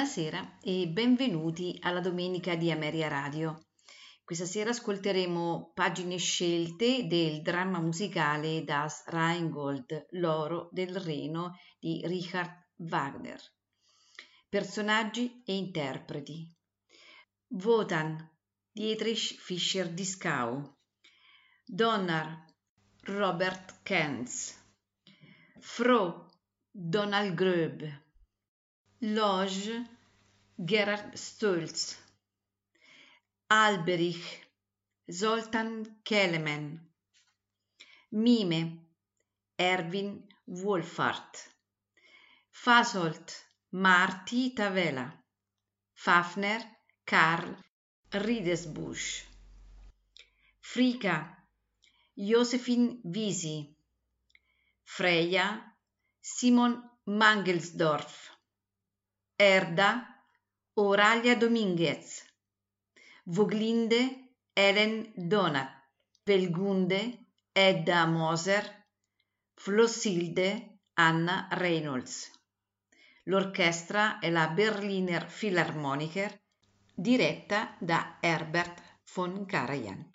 Buonasera e benvenuti alla domenica di Ameria Radio. Questa sera ascolteremo pagine scelte del dramma musicale Das Rheingold, L'oro del Reno di Richard Wagner. Personaggi e interpreti. Wotan, Dietrich Fischer-Dieskau. Donner, Robert Kenz. Fro, Donald Gröb. Loge Gerhard Stolz, Alberich Zoltan Kelemen, Mime Erwin Wolfart, Fasolt Marti Tavela, Fafner Karl Riedesbusch, Frika Josephine Visi, Freya Simon Mangelsdorf, Erda Oralia Dominguez, Voglinde Ellen Donat, Velgunde Edda Moser, Flossilde Anna Reynolds. L'orchestra è la Berliner Philharmoniker diretta da Herbert von Karajan.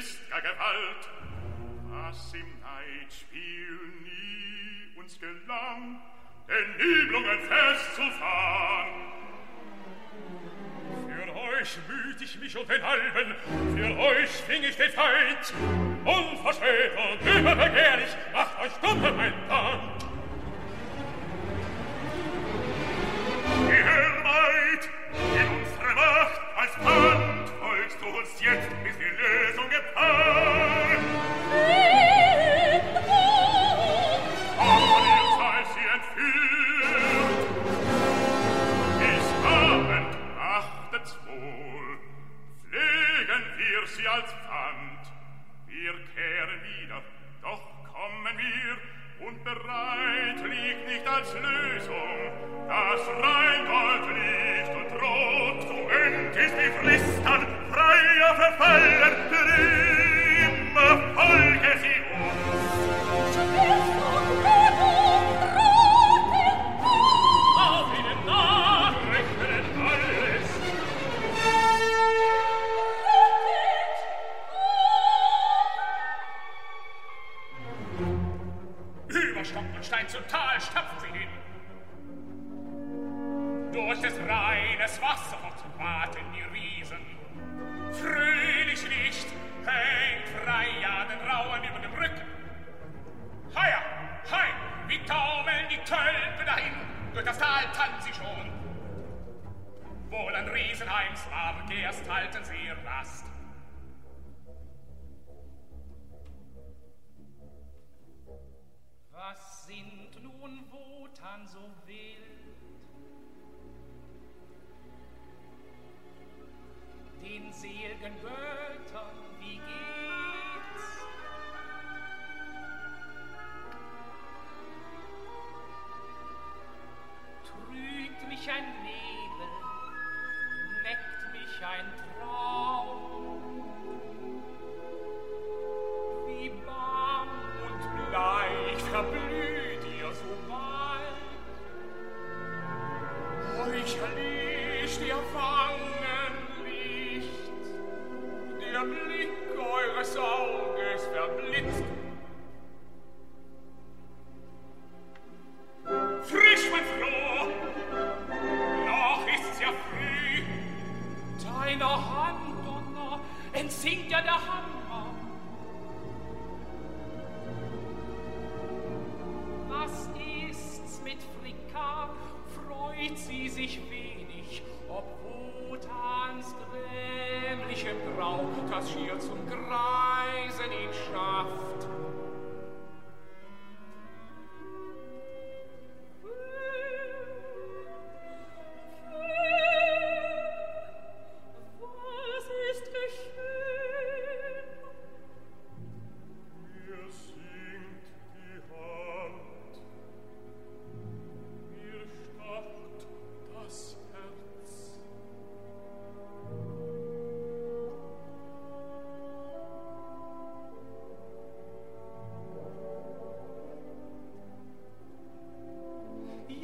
ist Christa Gewalt, was im Neidspiel nie uns gelang, den Niblungen festzufahren. Für euch müht ich mich und den Alben, für euch fing ich den Feind. Unverschämt und überbegehrlich, macht euch dumm mein Plan, als das Rheingold liegt und rot, wo endlich die Frist an freier Verfallen, der immer folge sie uns. so wild. Den Seligen Göttern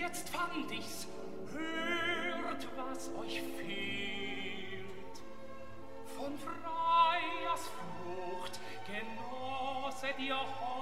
jetzt fand ich's. Hört, was euch fehlt. Von Freiers Frucht genosse dir heute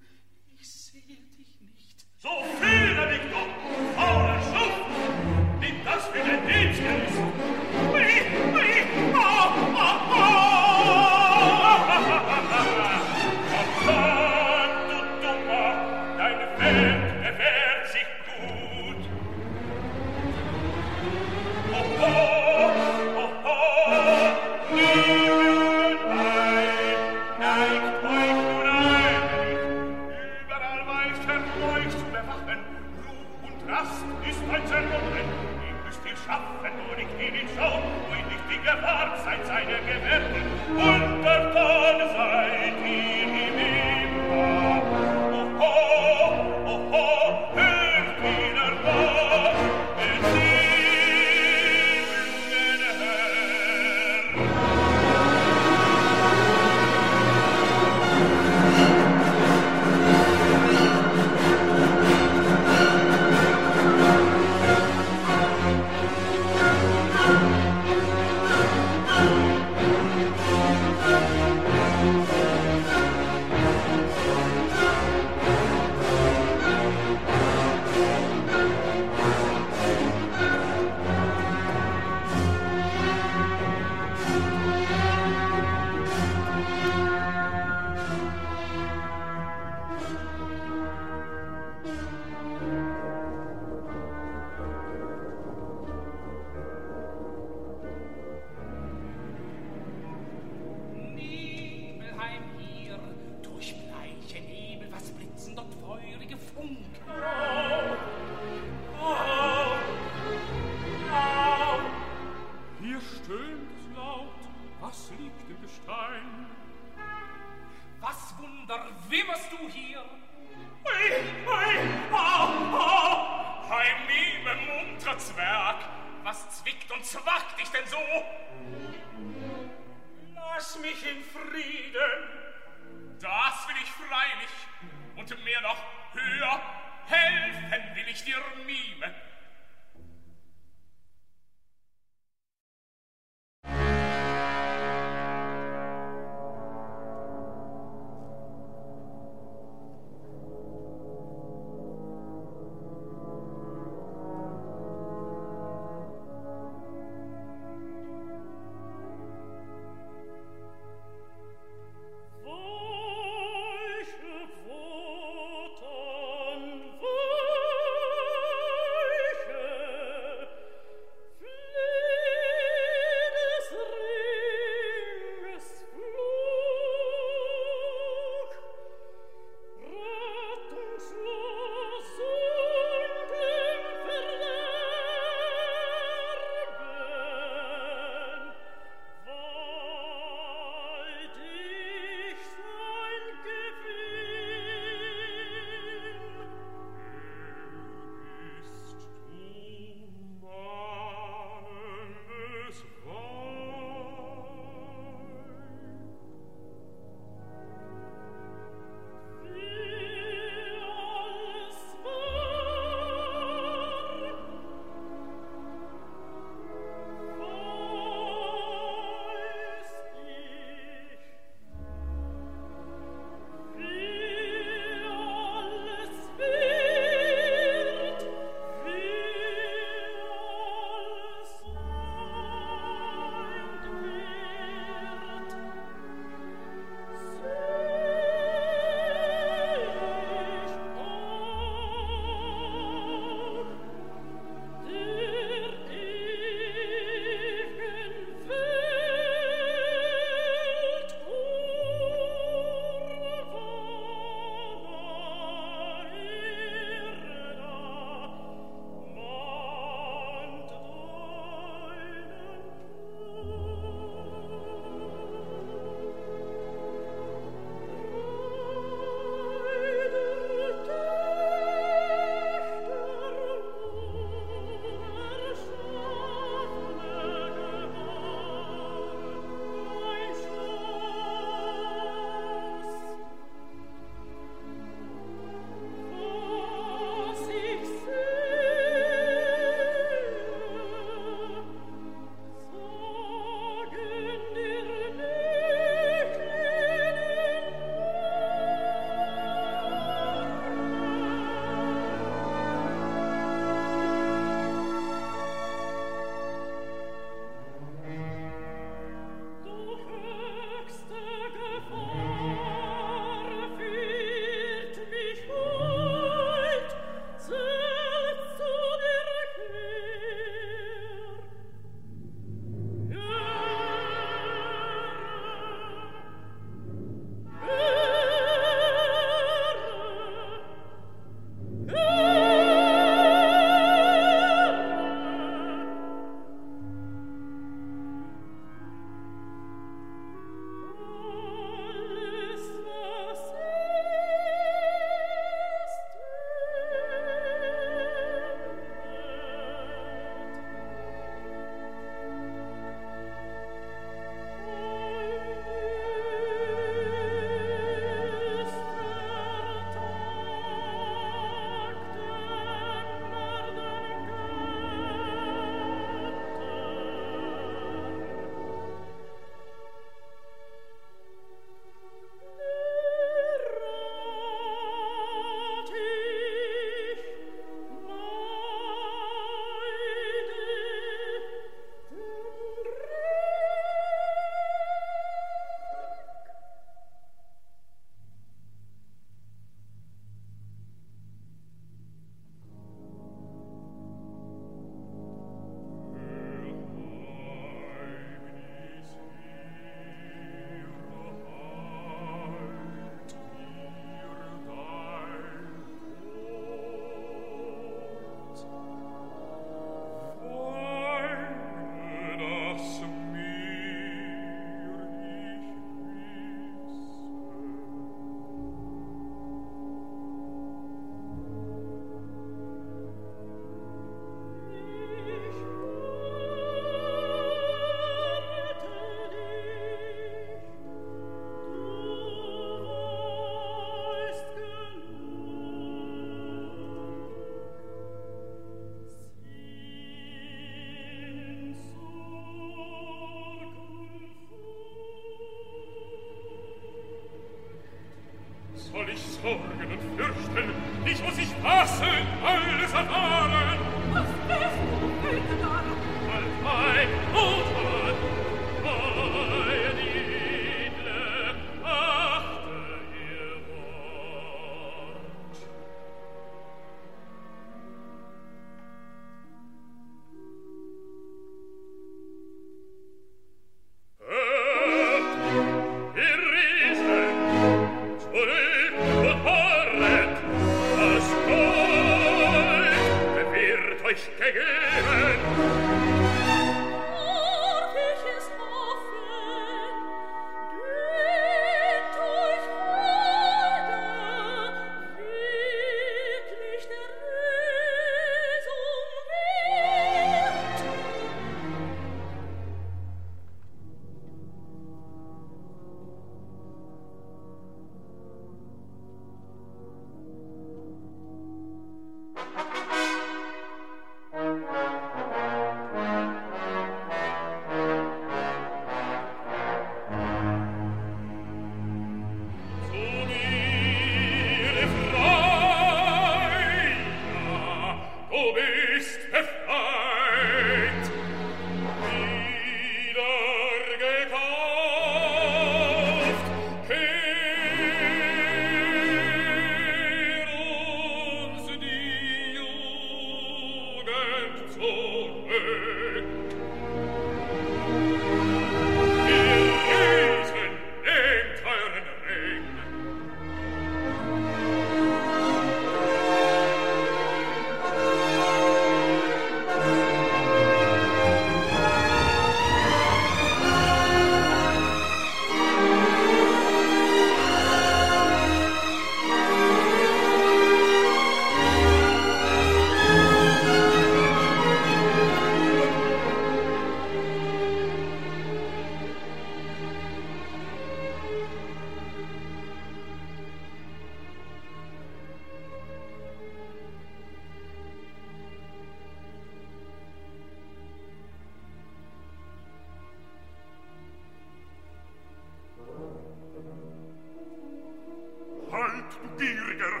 halt, du Gieriger!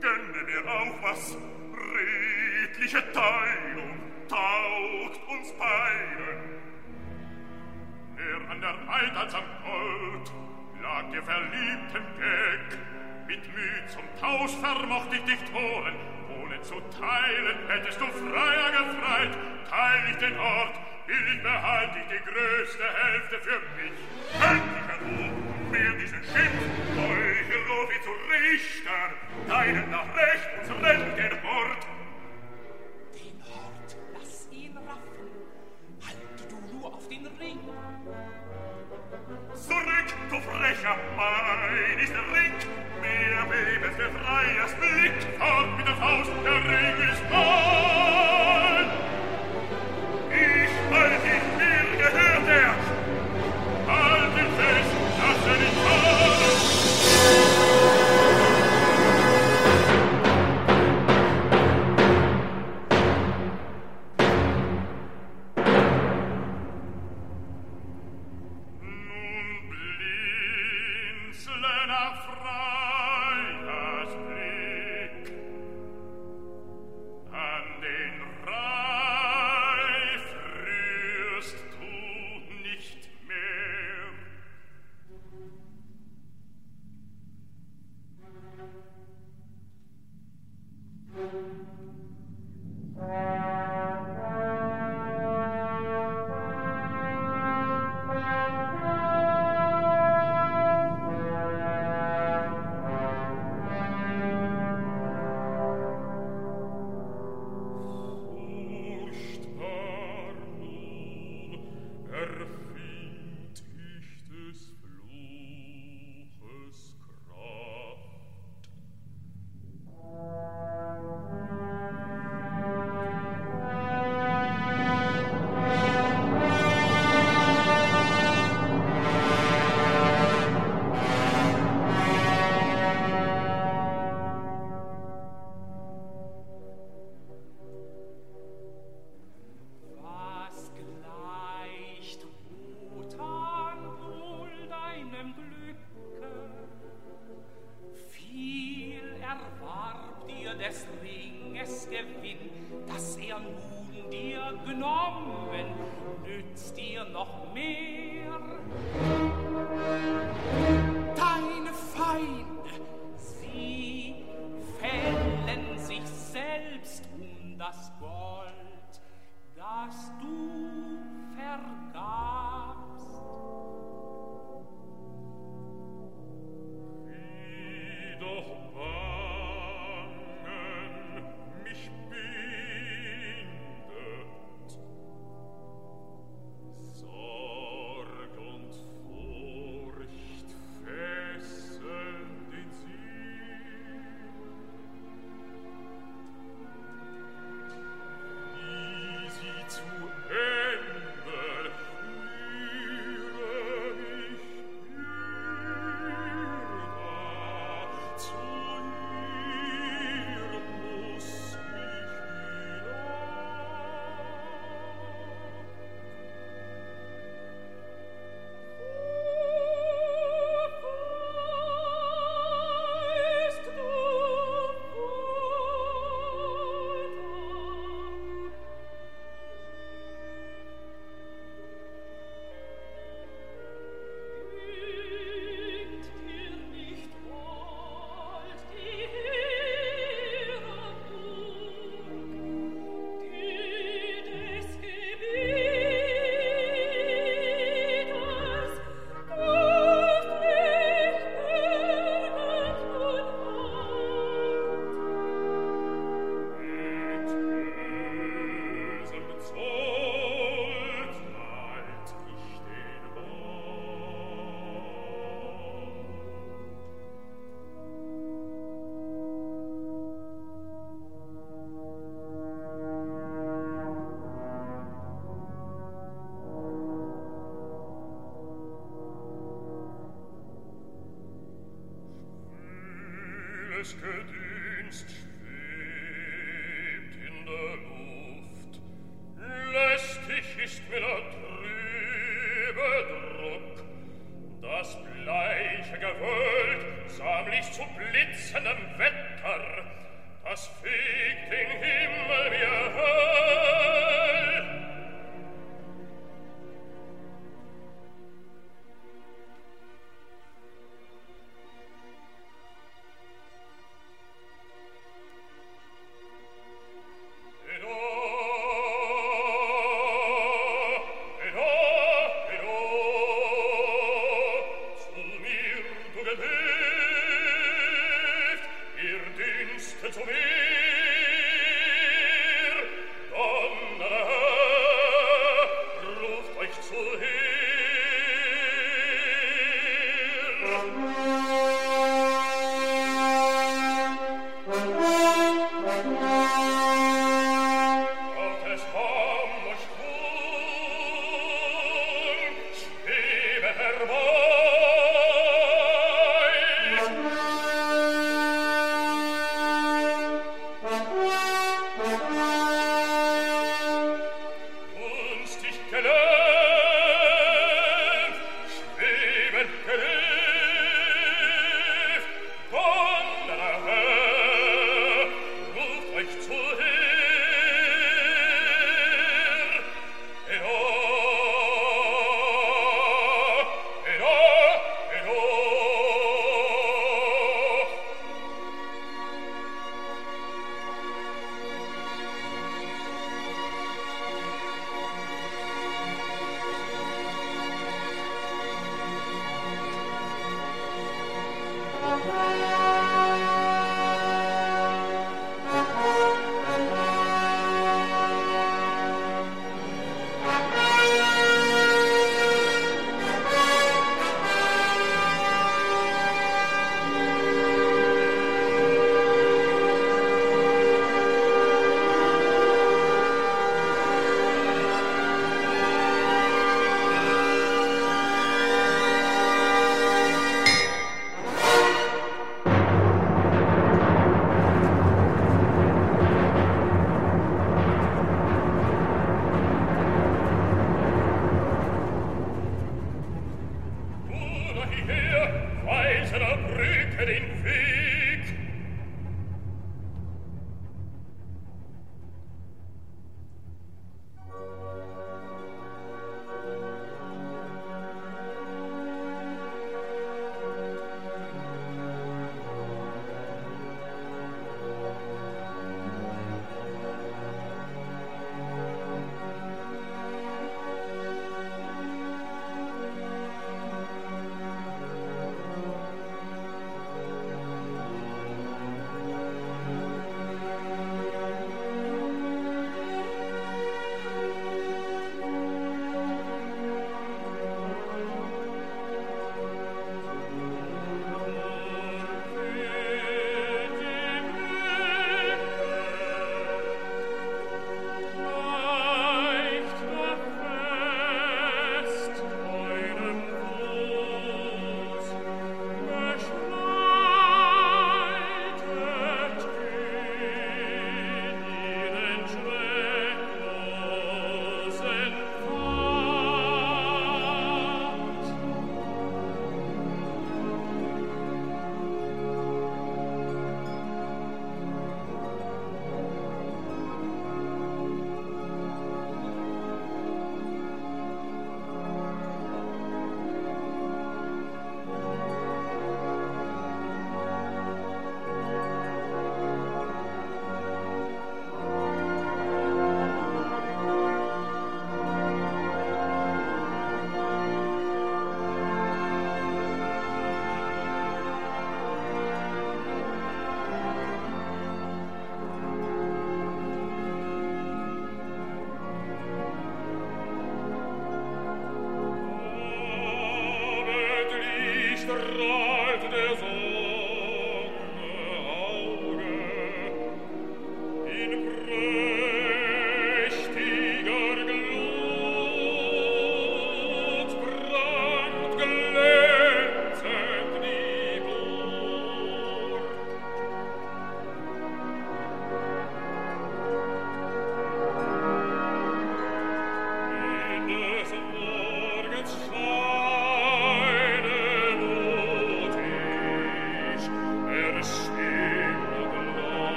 Gönne mir auch was! Redliche Teilung taugt uns beiden! Mehr an der Eid als am Gold lag dir verliebt Geck. Mit Mühe zum Tausch vermocht ich dich holen, ohne zu teilen hättest du freier gefreit. Teil ich den Ort, will ich behalte ich die größte Hälfte für mich. Endlicher du, mir diesen Schimpf, rufi zu Richtern, deinen nach rechts rennt den Hort. Den Hort, lass ihn raffen, halte du nur auf den Ring. Zurück, du frecher Mann, ist der Ring, mehr webes der Freiers Blick, fort mit der Faust, der Ring ist mein. to me.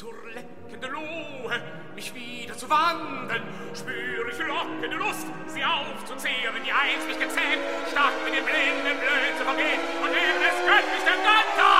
zur leckende Lohe, mich wieder zu wandeln, spüre ich lockende Lust, sie aufzuzehren, die einst mich gezähmt, stark mit den blinden Blöd zu vergehen und es göttlich göttlichen Götter!